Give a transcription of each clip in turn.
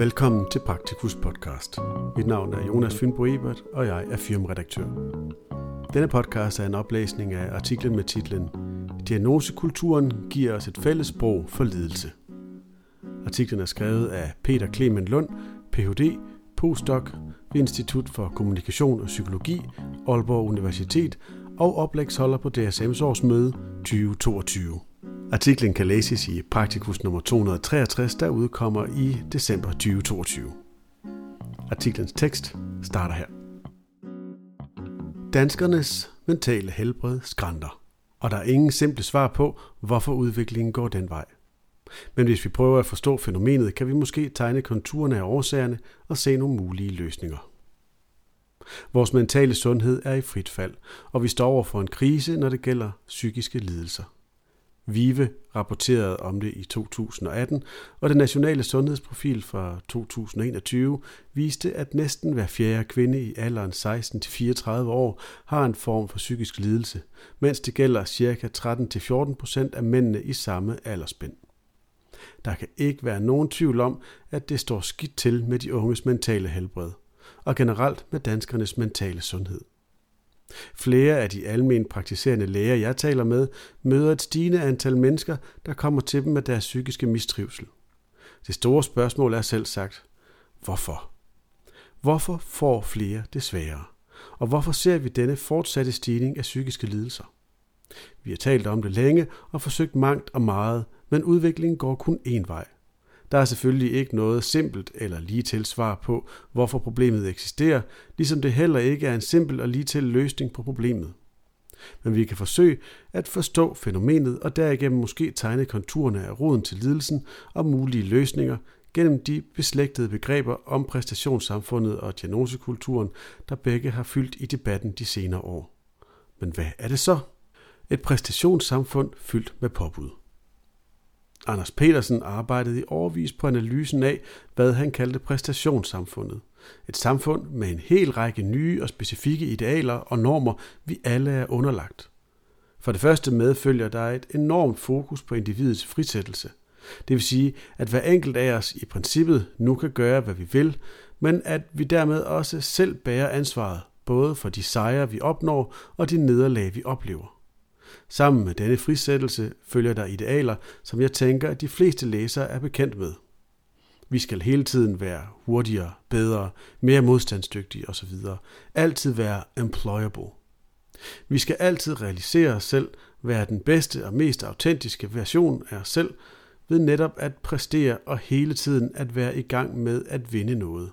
Velkommen til Praktikus podcast. Mit navn er Jonas Fynbo Ebert, og jeg er firmaredaktør. Denne podcast er en oplæsning af artiklen med titlen Diagnosekulturen giver os et fælles sprog for lidelse. Artiklen er skrevet af Peter Clement Lund, Ph.D., postdoc ved Institut for Kommunikation og Psykologi, Aalborg Universitet og oplægsholder på DSM's årsmøde 2022. Artiklen kan læses i Praktikus nummer 263, der udkommer i december 2022. Artiklens tekst starter her. Danskernes mentale helbred skrænter, og der er ingen simple svar på, hvorfor udviklingen går den vej. Men hvis vi prøver at forstå fænomenet, kan vi måske tegne konturerne af årsagerne og se nogle mulige løsninger. Vores mentale sundhed er i frit fald, og vi står over for en krise, når det gælder psykiske lidelser. VIVE rapporterede om det i 2018, og den nationale sundhedsprofil fra 2021 viste, at næsten hver fjerde kvinde i alderen 16-34 år har en form for psykisk lidelse, mens det gælder ca. 13-14% af mændene i samme aldersspænd. Der kan ikke være nogen tvivl om, at det står skidt til med de unges mentale helbred, og generelt med danskernes mentale sundhed. Flere af de almen praktiserende læger, jeg taler med, møder et stigende antal mennesker, der kommer til dem med deres psykiske mistrivsel. Det store spørgsmål er selv sagt, hvorfor? Hvorfor får flere det sværere? Og hvorfor ser vi denne fortsatte stigning af psykiske lidelser? Vi har talt om det længe og forsøgt mangt og meget, men udviklingen går kun én vej – der er selvfølgelig ikke noget simpelt eller lige til svar på, hvorfor problemet eksisterer, ligesom det heller ikke er en simpel og lige til løsning på problemet. Men vi kan forsøge at forstå fænomenet og derigennem måske tegne konturerne af roden til lidelsen og mulige løsninger gennem de beslægtede begreber om præstationssamfundet og diagnosekulturen, der begge har fyldt i debatten de senere år. Men hvad er det så? Et præstationssamfund fyldt med påbud. Anders Petersen arbejdede i overvis på analysen af, hvad han kaldte præstationssamfundet. Et samfund med en hel række nye og specifikke idealer og normer, vi alle er underlagt. For det første medfølger der et enormt fokus på individets frisættelse. Det vil sige, at hver enkelt af os i princippet nu kan gøre, hvad vi vil, men at vi dermed også selv bærer ansvaret, både for de sejre, vi opnår, og de nederlag, vi oplever. Sammen med denne frisættelse følger der idealer, som jeg tænker, at de fleste læsere er bekendt med. Vi skal hele tiden være hurtigere, bedre, mere modstandsdygtige osv. Altid være employable. Vi skal altid realisere os selv, være den bedste og mest autentiske version af os selv, ved netop at præstere og hele tiden at være i gang med at vinde noget.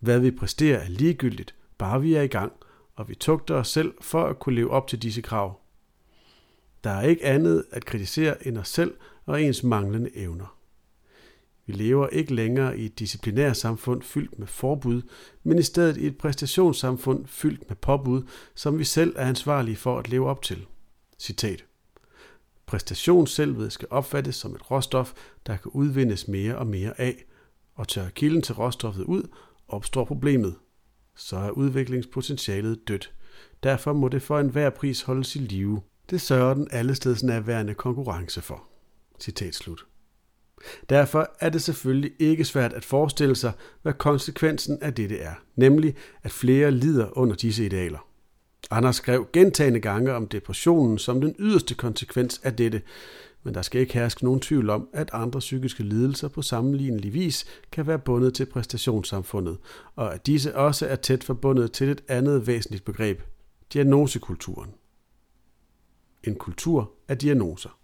Hvad vi præsterer er ligegyldigt, bare vi er i gang, og vi tugter os selv for at kunne leve op til disse krav. Der er ikke andet at kritisere end os selv og ens manglende evner. Vi lever ikke længere i et disciplinært samfund fyldt med forbud, men i stedet i et præstationssamfund fyldt med påbud, som vi selv er ansvarlige for at leve op til. Citat. Præstationsselvet skal opfattes som et råstof, der kan udvindes mere og mere af, og tør kilden til råstoffet ud, opstår problemet. Så er udviklingspotentialet dødt. Derfor må det for enhver pris holdes i live. Det sørger den allesteds nærværende konkurrence for. Citat slut. Derfor er det selvfølgelig ikke svært at forestille sig, hvad konsekvensen af dette er, nemlig at flere lider under disse idealer. Anders skrev gentagende gange om depressionen som den yderste konsekvens af dette, men der skal ikke herske nogen tvivl om, at andre psykiske lidelser på sammenlignelig vis kan være bundet til præstationssamfundet, og at disse også er tæt forbundet til et andet væsentligt begreb, diagnosekulturen en kultur af diagnoser.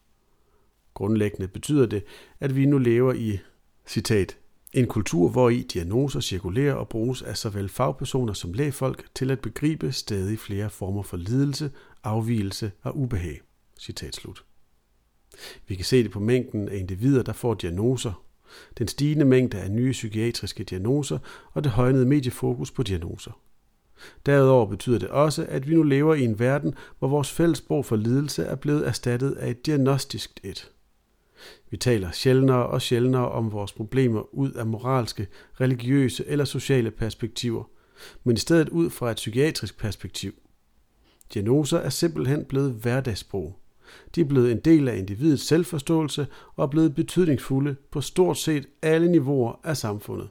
Grundlæggende betyder det, at vi nu lever i, citat, en kultur, hvor i diagnoser cirkulerer og bruges af såvel fagpersoner som lægefolk til at begribe stadig flere former for lidelse, afvielse og ubehag. Citat slut. Vi kan se det på mængden af individer, der får diagnoser, den stigende mængde af nye psykiatriske diagnoser og det højnede mediefokus på diagnoser. Derudover betyder det også, at vi nu lever i en verden, hvor vores fælles sprog for lidelse er blevet erstattet af et diagnostisk et. Vi taler sjældnere og sjældnere om vores problemer ud af moralske, religiøse eller sociale perspektiver, men i stedet ud fra et psykiatrisk perspektiv. Diagnoser er simpelthen blevet hverdagssprog. De er blevet en del af individets selvforståelse og er blevet betydningsfulde på stort set alle niveauer af samfundet.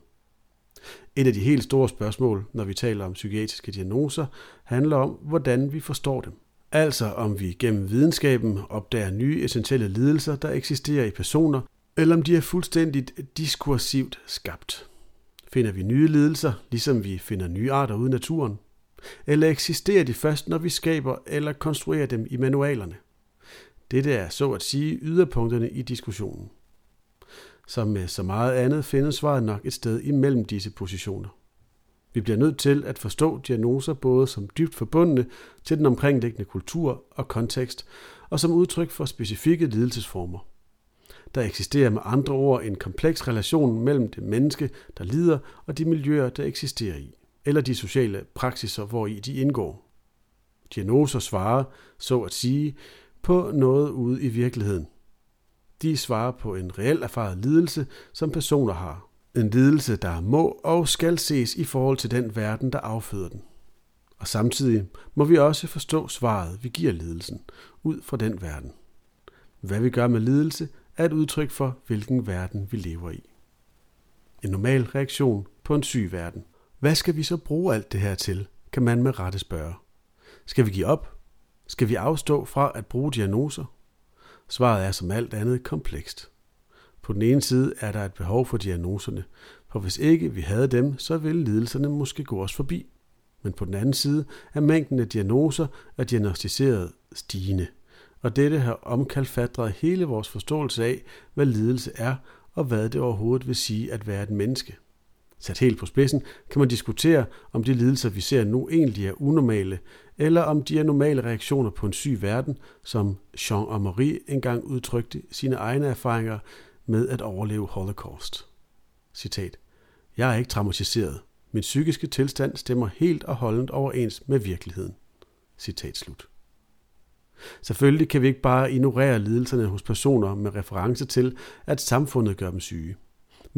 Et af de helt store spørgsmål, når vi taler om psykiatriske diagnoser, handler om, hvordan vi forstår dem. Altså om vi gennem videnskaben opdager nye essentielle lidelser, der eksisterer i personer, eller om de er fuldstændigt diskursivt skabt. Finder vi nye lidelser, ligesom vi finder nye arter ude i naturen? Eller eksisterer de først, når vi skaber eller konstruerer dem i manualerne? Dette er så at sige yderpunkterne i diskussionen. Som med så meget andet findes svaret nok et sted imellem disse positioner. Vi bliver nødt til at forstå diagnoser både som dybt forbundne til den omkringliggende kultur og kontekst, og som udtryk for specifikke lidelsesformer. Der eksisterer med andre ord en kompleks relation mellem det menneske, der lider, og de miljøer, der eksisterer i, eller de sociale praksiser, hvor i de indgår. Diagnoser svarer, så at sige, på noget ude i virkeligheden. De svarer på en reel erfaret lidelse, som personer har. En lidelse, der må og skal ses i forhold til den verden, der afføder den. Og samtidig må vi også forstå svaret, vi giver lidelsen, ud fra den verden. Hvad vi gør med lidelse, er et udtryk for, hvilken verden vi lever i. En normal reaktion på en syg verden. Hvad skal vi så bruge alt det her til, kan man med rette spørge. Skal vi give op? Skal vi afstå fra at bruge diagnoser? Svaret er som alt andet komplekst. På den ene side er der et behov for diagnoserne, for hvis ikke vi havde dem, så ville lidelserne måske gå os forbi. Men på den anden side er mængden af diagnoser og diagnostiseret stigende, og dette har omkalfatret hele vores forståelse af, hvad lidelse er, og hvad det overhovedet vil sige at være et menneske. Sat helt på spidsen kan man diskutere, om de lidelser, vi ser nu, egentlig er unormale, eller om de er normale reaktioner på en syg verden, som Jean-Marie engang udtrykte sine egne erfaringer med at overleve Holocaust. Citat. Jeg er ikke traumatiseret. Min psykiske tilstand stemmer helt og holdent overens med virkeligheden. Citat slut. Selvfølgelig kan vi ikke bare ignorere lidelserne hos personer med reference til, at samfundet gør dem syge.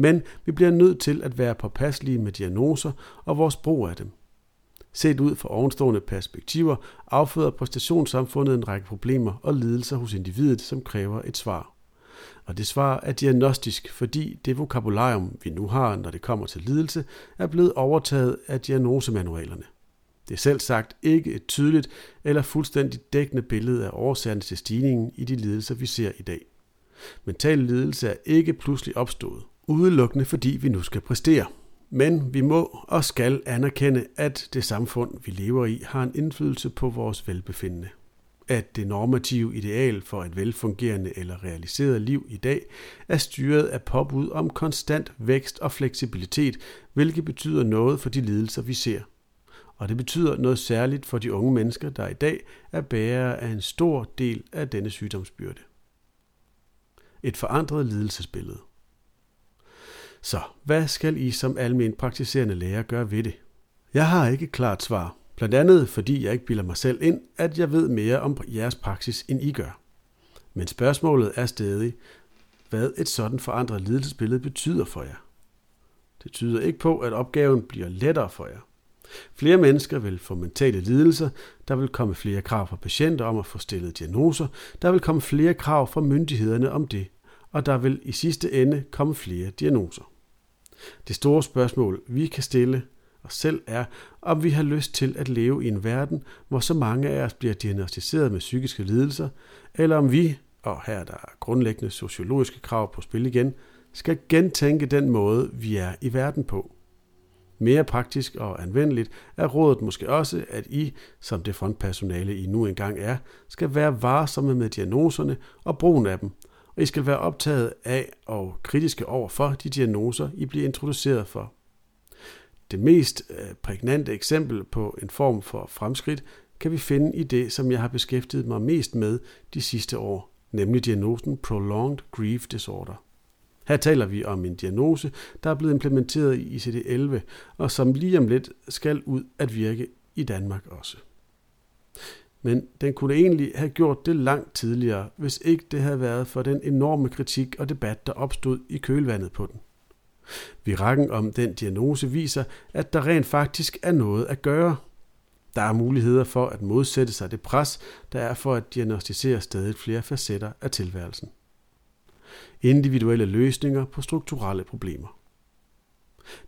Men vi bliver nødt til at være påpasselige med diagnoser og vores brug af dem. Set ud fra ovenstående perspektiver afføder præstationssamfundet en række problemer og lidelser hos individet, som kræver et svar. Og det svar er diagnostisk, fordi det vokabularium, vi nu har, når det kommer til lidelse, er blevet overtaget af diagnosemanualerne. Det er selv sagt ikke et tydeligt eller fuldstændigt dækkende billede af årsagerne til stigningen i de lidelser, vi ser i dag. Mental lidelse er ikke pludselig opstået, udelukkende fordi vi nu skal præstere. Men vi må og skal anerkende, at det samfund, vi lever i, har en indflydelse på vores velbefindende. At det normative ideal for et velfungerende eller realiseret liv i dag er styret af påbud om konstant vækst og fleksibilitet, hvilket betyder noget for de lidelser, vi ser og det betyder noget særligt for de unge mennesker, der i dag er bærere af en stor del af denne sygdomsbyrde. Et forandret lidelsesbillede. Så hvad skal I som almen praktiserende læger gøre ved det? Jeg har ikke et klart svar, blandt andet fordi jeg ikke bilder mig selv ind, at jeg ved mere om jeres praksis, end I gør. Men spørgsmålet er stadig, hvad et sådan forandret lidelsesbillede betyder for jer. Det tyder ikke på, at opgaven bliver lettere for jer. Flere mennesker vil få mentale lidelser, der vil komme flere krav fra patienter om at få stillet diagnoser, der vil komme flere krav fra myndighederne om det, og der vil i sidste ende komme flere diagnoser. Det store spørgsmål, vi kan stille os selv, er, om vi har lyst til at leve i en verden, hvor så mange af os bliver diagnostiseret med psykiske lidelser, eller om vi, og her er der grundlæggende sociologiske krav på spil igen, skal gentænke den måde, vi er i verden på. Mere praktisk og anvendeligt er rådet måske også, at I, som det frontpersonale I nu engang er, skal være varsomme med diagnoserne og brugen af dem, og I skal være optaget af og kritiske over for de diagnoser, I bliver introduceret for. Det mest øh, prægnante eksempel på en form for fremskridt kan vi finde i det, som jeg har beskæftiget mig mest med de sidste år, nemlig diagnosen Prolonged Grief Disorder. Her taler vi om en diagnose, der er blevet implementeret i ICD-11, og som lige om lidt skal ud at virke i Danmark også. Men den kunne egentlig have gjort det langt tidligere, hvis ikke det havde været for den enorme kritik og debat, der opstod i kølvandet på den. Virakken om den diagnose viser, at der rent faktisk er noget at gøre. Der er muligheder for at modsætte sig det pres, der er for at diagnostisere stadig flere facetter af tilværelsen. Individuelle løsninger på strukturelle problemer.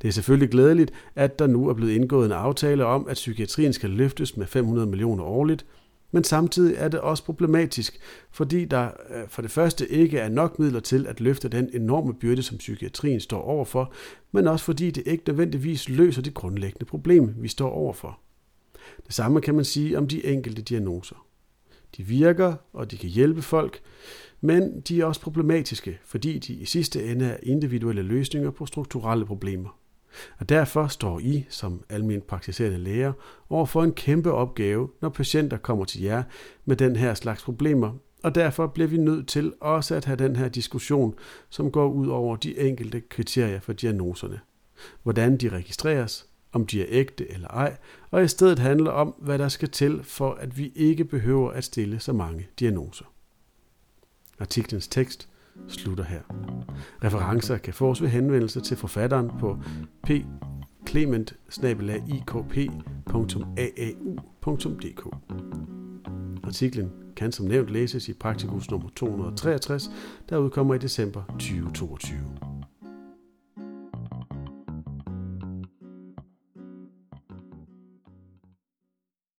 Det er selvfølgelig glædeligt, at der nu er blevet indgået en aftale om, at psykiatrien skal løftes med 500 millioner årligt, men samtidig er det også problematisk, fordi der øh, for det første ikke er nok midler til at løfte den enorme byrde, som psykiatrien står overfor, men også fordi det ikke nødvendigvis løser det grundlæggende problem, vi står overfor. Det samme kan man sige om de enkelte diagnoser. De virker, og de kan hjælpe folk, men de er også problematiske, fordi de i sidste ende er individuelle løsninger på strukturelle problemer. Og derfor står I, som almindeligt praktiserende læger, over for en kæmpe opgave, når patienter kommer til jer med den her slags problemer, og derfor bliver vi nødt til også at have den her diskussion, som går ud over de enkelte kriterier for diagnoserne. Hvordan de registreres, om de er ægte eller ej, og i stedet handler om, hvad der skal til for, at vi ikke behøver at stille så mange diagnoser. Artiklens tekst slutter her. Referencer kan fås ved henvendelse til forfatteren på p clement Artiklen kan som nævnt læses i Praktikus nummer 263, der udkommer i december 2022.